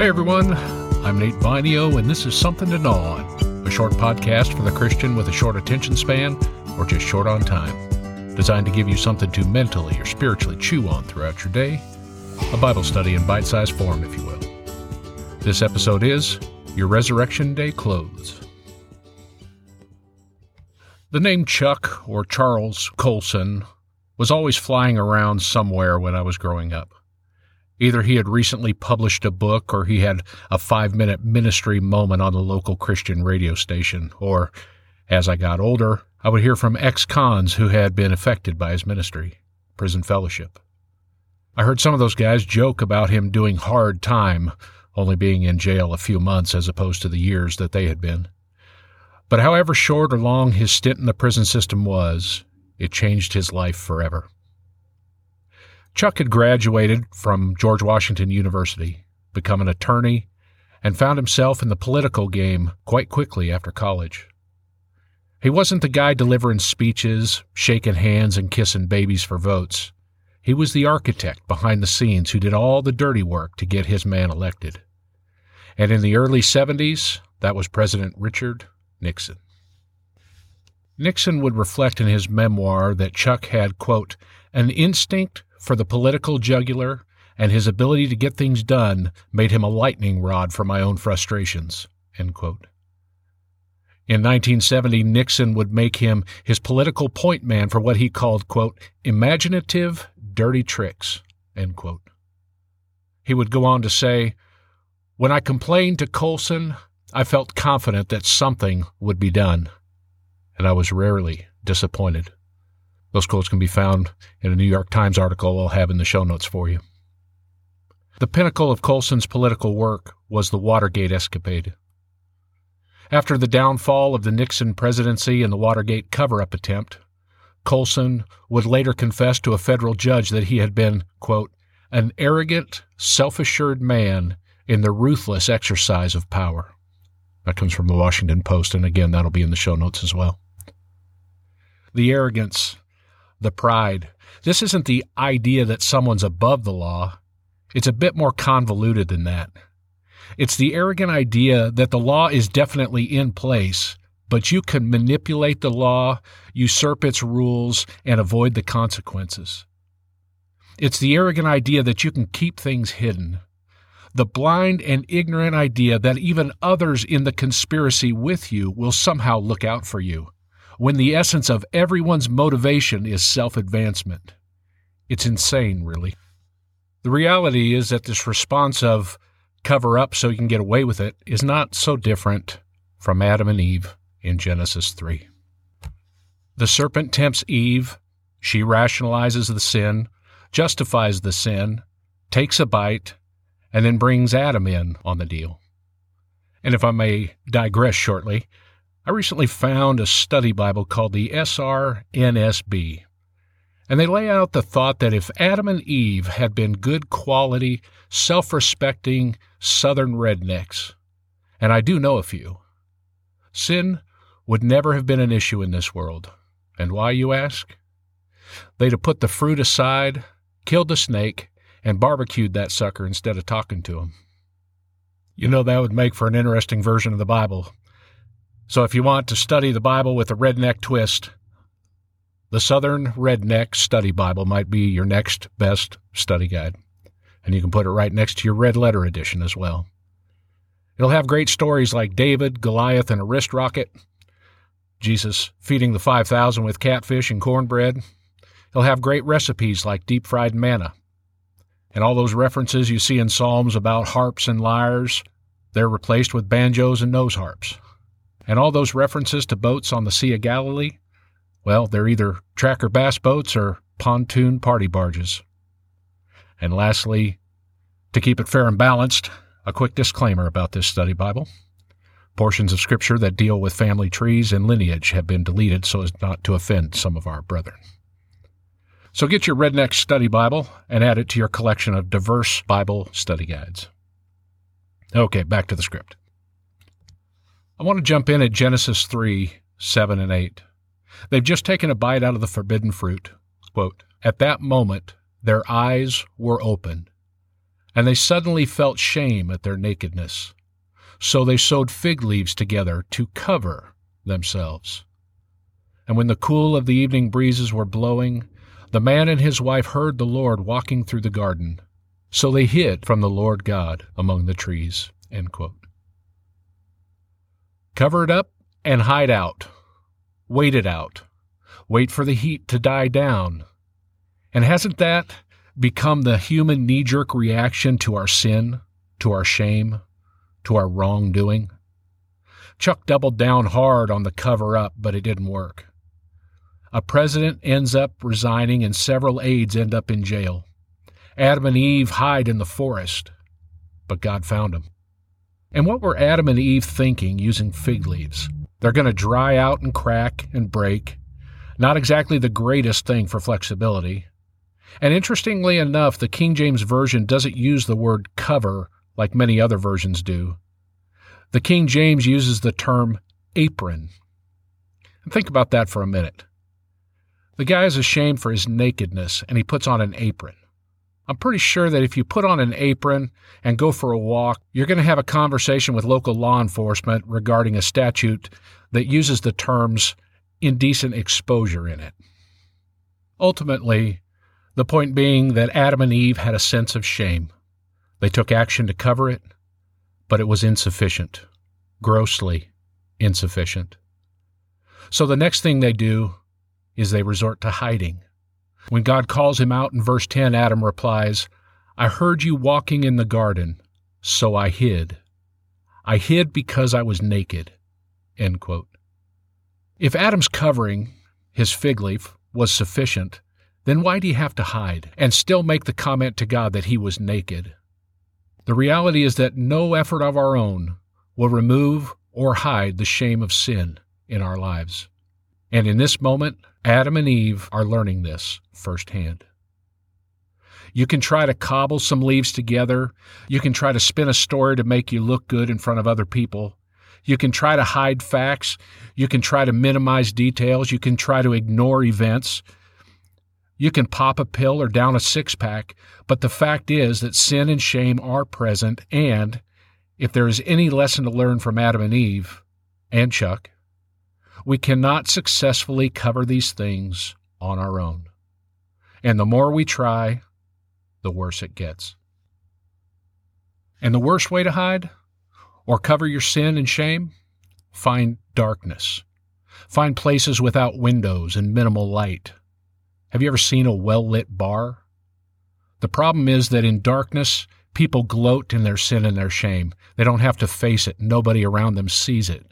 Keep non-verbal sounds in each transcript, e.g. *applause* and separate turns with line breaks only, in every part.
Hey everyone, I'm Nate Vinio, and this is Something to Gnaw On, a short podcast for the Christian with a short attention span or just short on time, designed to give you something to mentally or spiritually chew on throughout your day, a Bible study in bite sized form, if you will. This episode is Your Resurrection Day Clothes. The name Chuck or Charles Colson was always flying around somewhere when I was growing up. Either he had recently published a book or he had a five minute ministry moment on the local Christian radio station, or, as I got older, I would hear from ex cons who had been affected by his ministry, prison fellowship. I heard some of those guys joke about him doing hard time, only being in jail a few months as opposed to the years that they had been. But however short or long his stint in the prison system was, it changed his life forever. Chuck had graduated from George Washington University, become an attorney, and found himself in the political game quite quickly after college. He wasn't the guy delivering speeches, shaking hands, and kissing babies for votes. He was the architect behind the scenes who did all the dirty work to get his man elected. And in the early 70s, that was President Richard Nixon. Nixon would reflect in his memoir that Chuck had, quote, an instinct for the political jugular, and his ability to get things done made him a lightning rod for my own frustrations. In 1970, Nixon would make him his political point man for what he called, quote, imaginative, dirty tricks. He would go on to say, When I complained to Colson, I felt confident that something would be done, and I was rarely disappointed. Those quotes can be found in a New York Times article I'll have in the show notes for you. The pinnacle of Colson's political work was the Watergate escapade. After the downfall of the Nixon presidency and the Watergate cover up attempt, Colson would later confess to a federal judge that he had been, quote, an arrogant, self assured man in the ruthless exercise of power. That comes from the Washington Post, and again, that'll be in the show notes as well. The arrogance the pride. This isn't the idea that someone's above the law. It's a bit more convoluted than that. It's the arrogant idea that the law is definitely in place, but you can manipulate the law, usurp its rules, and avoid the consequences. It's the arrogant idea that you can keep things hidden. The blind and ignorant idea that even others in the conspiracy with you will somehow look out for you when the essence of everyone's motivation is self advancement. It's insane, really. The reality is that this response of cover up so you can get away with it is not so different from Adam and Eve in Genesis 3. The serpent tempts Eve, she rationalizes the sin, justifies the sin, takes a bite, and then brings Adam in on the deal. And if I may digress shortly, I recently found a study Bible called the SRNSB, and they lay out the thought that if Adam and Eve had been good quality, self respecting southern rednecks, and I do know a few, sin would never have been an issue in this world. And why, you ask? They'd have put the fruit aside, killed the snake, and barbecued that sucker instead of talking to him. You know, that would make for an interesting version of the Bible so if you want to study the Bible with a redneck twist, the Southern Redneck Study Bible might be your next best study guide. And you can put it right next to your red letter edition as well. It'll have great stories like David, Goliath, and a wrist rocket, Jesus feeding the 5,000 with catfish and cornbread. It'll have great recipes like deep fried manna. And all those references you see in Psalms about harps and lyres, they're replaced with banjos and nose harps. And all those references to boats on the Sea of Galilee, well, they're either tracker bass boats or pontoon party barges. And lastly, to keep it fair and balanced, a quick disclaimer about this study Bible. Portions of Scripture that deal with family trees and lineage have been deleted so as not to offend some of our brethren. So get your Redneck Study Bible and add it to your collection of diverse Bible study guides. Okay, back to the script. I want to jump in at Genesis 3 7 and 8. They've just taken a bite out of the forbidden fruit. Quote, At that moment, their eyes were opened, and they suddenly felt shame at their nakedness. So they sewed fig leaves together to cover themselves. And when the cool of the evening breezes were blowing, the man and his wife heard the Lord walking through the garden. So they hid from the Lord God among the trees. Cover it up and hide out. Wait it out. Wait for the heat to die down. And hasn't that become the human knee jerk reaction to our sin, to our shame, to our wrongdoing? Chuck doubled down hard on the cover up, but it didn't work. A president ends up resigning, and several aides end up in jail. Adam and Eve hide in the forest, but God found them. And what were Adam and Eve thinking using fig leaves? They're going to dry out and crack and break. Not exactly the greatest thing for flexibility. And interestingly enough, the King James Version doesn't use the word cover like many other versions do. The King James uses the term apron. And think about that for a minute. The guy is ashamed for his nakedness and he puts on an apron. I'm pretty sure that if you put on an apron and go for a walk, you're going to have a conversation with local law enforcement regarding a statute that uses the terms indecent exposure in it. Ultimately, the point being that Adam and Eve had a sense of shame. They took action to cover it, but it was insufficient, grossly insufficient. So the next thing they do is they resort to hiding. When God calls him out in verse 10, Adam replies, I heard you walking in the garden, so I hid. I hid because I was naked. If Adam's covering, his fig leaf, was sufficient, then why do he have to hide and still make the comment to God that he was naked? The reality is that no effort of our own will remove or hide the shame of sin in our lives. And in this moment, Adam and Eve are learning this firsthand. You can try to cobble some leaves together. You can try to spin a story to make you look good in front of other people. You can try to hide facts. You can try to minimize details. You can try to ignore events. You can pop a pill or down a six pack, but the fact is that sin and shame are present, and if there is any lesson to learn from Adam and Eve, and Chuck, we cannot successfully cover these things on our own. And the more we try, the worse it gets. And the worst way to hide or cover your sin and shame? Find darkness. Find places without windows and minimal light. Have you ever seen a well lit bar? The problem is that in darkness, people gloat in their sin and their shame. They don't have to face it, nobody around them sees it.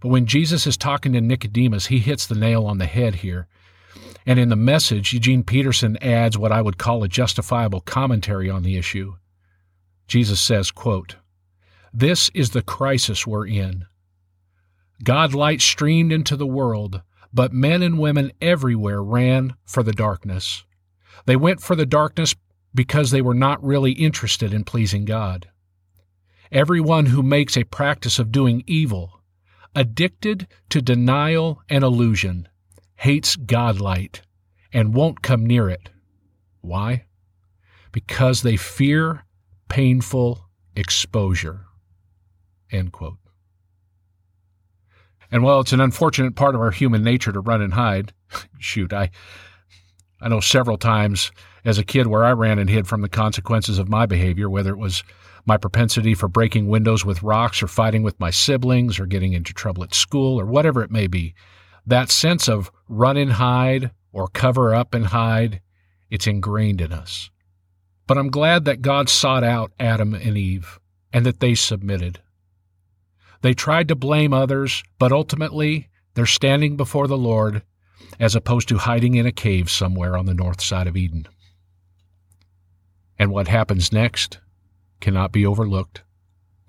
But when Jesus is talking to Nicodemus, he hits the nail on the head here. And in the message, Eugene Peterson adds what I would call a justifiable commentary on the issue. Jesus says, quote, This is the crisis we're in. God light streamed into the world, but men and women everywhere ran for the darkness. They went for the darkness because they were not really interested in pleasing God. Everyone who makes a practice of doing evil addicted to denial and illusion, hates Godlight, and won't come near it. Why? Because they fear painful exposure. End quote. And while it's an unfortunate part of our human nature to run and hide, *laughs* shoot, I I know several times as a kid where I ran and hid from the consequences of my behavior, whether it was my propensity for breaking windows with rocks or fighting with my siblings or getting into trouble at school or whatever it may be. That sense of run and hide or cover up and hide, it's ingrained in us. But I'm glad that God sought out Adam and Eve and that they submitted. They tried to blame others, but ultimately they're standing before the Lord as opposed to hiding in a cave somewhere on the north side of Eden. And what happens next cannot be overlooked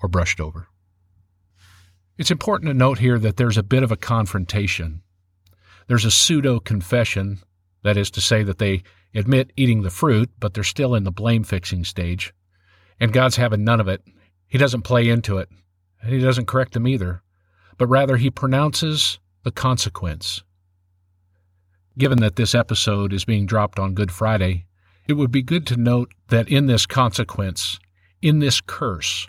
or brushed over. It's important to note here that there's a bit of a confrontation. There's a pseudo confession, that is to say, that they admit eating the fruit, but they're still in the blame fixing stage. And God's having none of it. He doesn't play into it, and He doesn't correct them either, but rather He pronounces the consequence. Given that this episode is being dropped on Good Friday, It would be good to note that in this consequence, in this curse,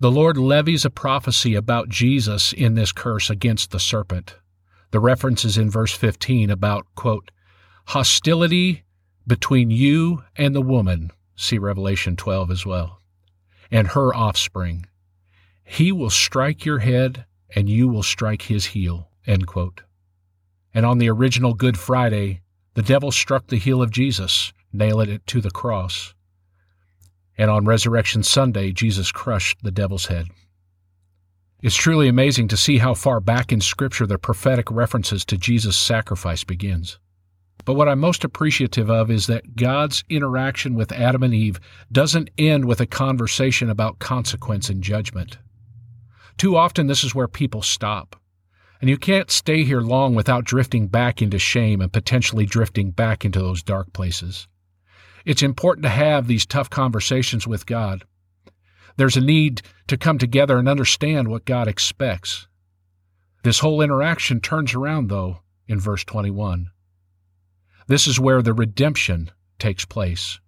the Lord levies a prophecy about Jesus in this curse against the serpent. The reference is in verse 15 about, quote, hostility between you and the woman, see Revelation 12 as well, and her offspring. He will strike your head, and you will strike his heel, end quote. And on the original Good Friday, the devil struck the heel of Jesus, nailing it to the cross. And on Resurrection Sunday, Jesus crushed the devil's head. It's truly amazing to see how far back in Scripture the prophetic references to Jesus' sacrifice begins. But what I'm most appreciative of is that God's interaction with Adam and Eve doesn't end with a conversation about consequence and judgment. Too often, this is where people stop. And you can't stay here long without drifting back into shame and potentially drifting back into those dark places. It's important to have these tough conversations with God. There's a need to come together and understand what God expects. This whole interaction turns around, though, in verse 21. This is where the redemption takes place.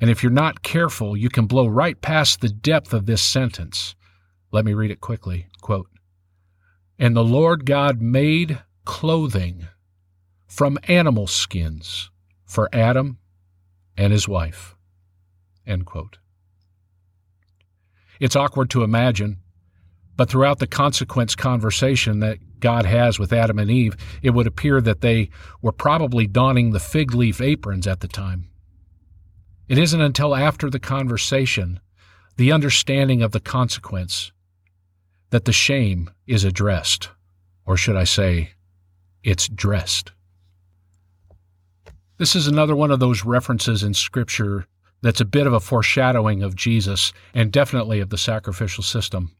And if you're not careful, you can blow right past the depth of this sentence. Let me read it quickly. Quote, And the Lord God made clothing from animal skins for Adam and his wife. It's awkward to imagine, but throughout the consequence conversation that God has with Adam and Eve, it would appear that they were probably donning the fig leaf aprons at the time. It isn't until after the conversation, the understanding of the consequence, that the shame is addressed, or should I say, it's dressed. This is another one of those references in Scripture that's a bit of a foreshadowing of Jesus and definitely of the sacrificial system.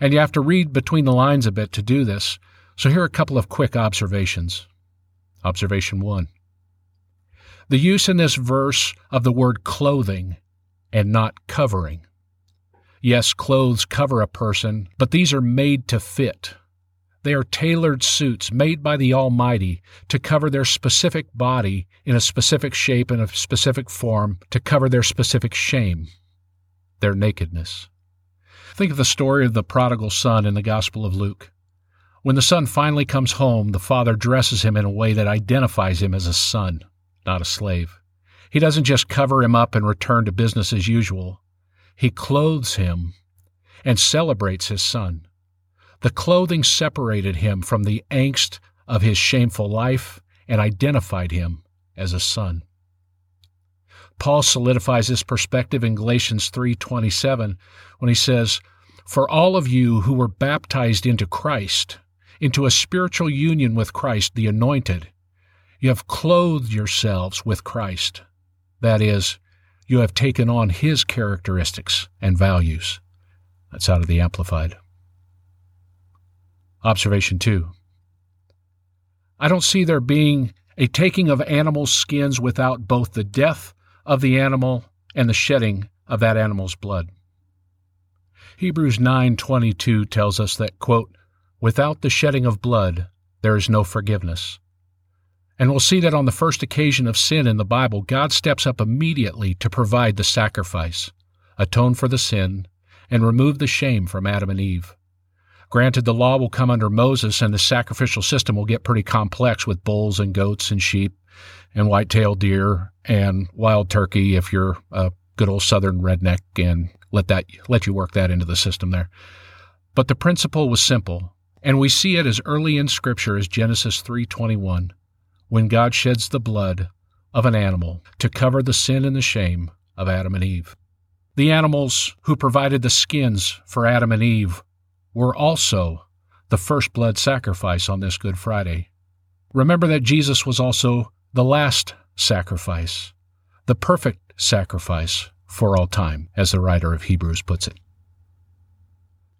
And you have to read between the lines a bit to do this, so here are a couple of quick observations. Observation 1. The use in this verse of the word clothing and not covering. Yes, clothes cover a person, but these are made to fit. They are tailored suits made by the Almighty to cover their specific body in a specific shape and a specific form to cover their specific shame, their nakedness. Think of the story of the prodigal son in the Gospel of Luke. When the son finally comes home, the father dresses him in a way that identifies him as a son, not a slave. He doesn't just cover him up and return to business as usual. He clothes him and celebrates his son. The clothing separated him from the angst of his shameful life and identified him as a son. Paul solidifies this perspective in Galatians 3:27 when he says, "For all of you who were baptized into Christ, into a spiritual union with Christ, the anointed, you have clothed yourselves with Christ. That is, you have taken on his characteristics and values." That's out of the amplified. Observation 2. I don't see there being a taking of animal skins without both the death of the animal and the shedding of that animal's blood. Hebrews 9:22 tells us that quote, without the shedding of blood there is no forgiveness. And we'll see that on the first occasion of sin in the Bible, God steps up immediately to provide the sacrifice, atone for the sin, and remove the shame from Adam and Eve. Granted, the law will come under Moses, and the sacrificial system will get pretty complex with bulls and goats and sheep and white-tailed deer and wild turkey if you're a good old southern redneck and let that let you work that into the system there. But the principle was simple, and we see it as early in scripture as Genesis 3:21, when God sheds the blood of an animal to cover the sin and the shame of Adam and Eve. The animals who provided the skins for Adam and Eve were also the first blood sacrifice on this Good Friday. Remember that Jesus was also the last sacrifice, the perfect sacrifice for all time, as the writer of Hebrews puts it.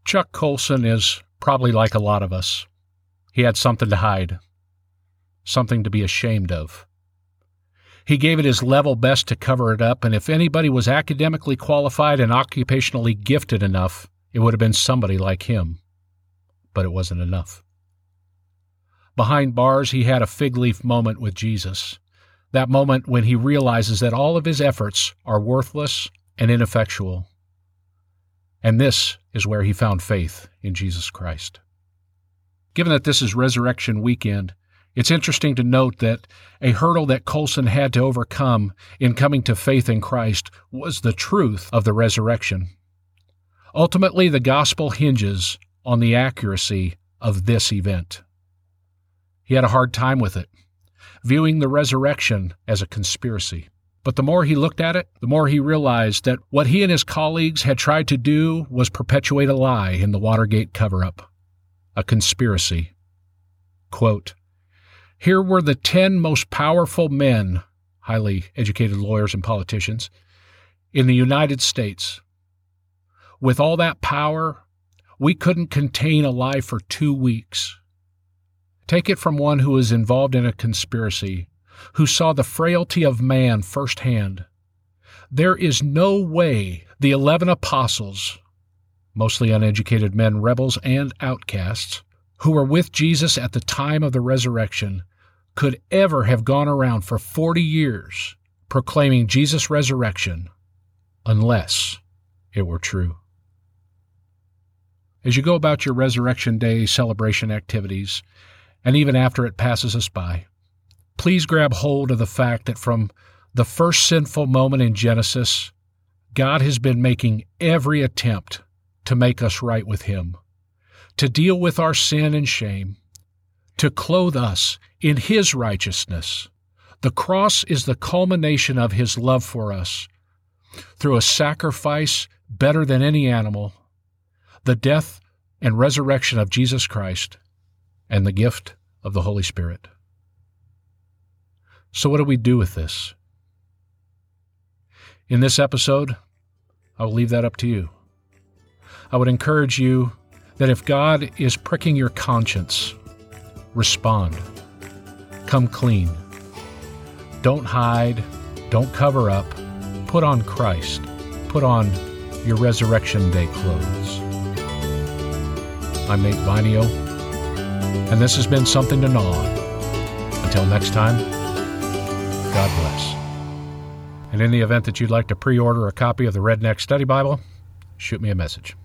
Chuck Colson is probably like a lot of us. He had something to hide, something to be ashamed of. He gave it his level best to cover it up, and if anybody was academically qualified and occupationally gifted enough, it would have been somebody like him. But it wasn't enough. Behind bars, he had a fig leaf moment with Jesus. That moment when he realizes that all of his efforts are worthless and ineffectual. And this is where he found faith in Jesus Christ. Given that this is Resurrection Weekend, it's interesting to note that a hurdle that Colson had to overcome in coming to faith in Christ was the truth of the resurrection. Ultimately, the gospel hinges on the accuracy of this event. He had a hard time with it, viewing the resurrection as a conspiracy. But the more he looked at it, the more he realized that what he and his colleagues had tried to do was perpetuate a lie in the Watergate cover up, a conspiracy. Quote, here were the 10 most powerful men, highly educated lawyers and politicians, in the United States. With all that power, we couldn't contain a lie for two weeks. Take it from one who was involved in a conspiracy, who saw the frailty of man firsthand. There is no way the eleven apostles, mostly uneducated men, rebels, and outcasts, who were with Jesus at the time of the resurrection, could ever have gone around for 40 years proclaiming Jesus' resurrection unless it were true. As you go about your Resurrection Day celebration activities, and even after it passes us by, please grab hold of the fact that from the first sinful moment in Genesis, God has been making every attempt to make us right with Him, to deal with our sin and shame, to clothe us in His righteousness. The cross is the culmination of His love for us. Through a sacrifice better than any animal, the death and resurrection of Jesus Christ, and the gift of the Holy Spirit. So, what do we do with this? In this episode, I will leave that up to you. I would encourage you that if God is pricking your conscience, respond. Come clean. Don't hide. Don't cover up. Put on Christ. Put on your Resurrection Day clothes. I'm Nate Vinio, and this has been Something to Gnaw on. Until next time, God bless. And in the event that you'd like to pre order a copy of the Redneck Study Bible, shoot me a message.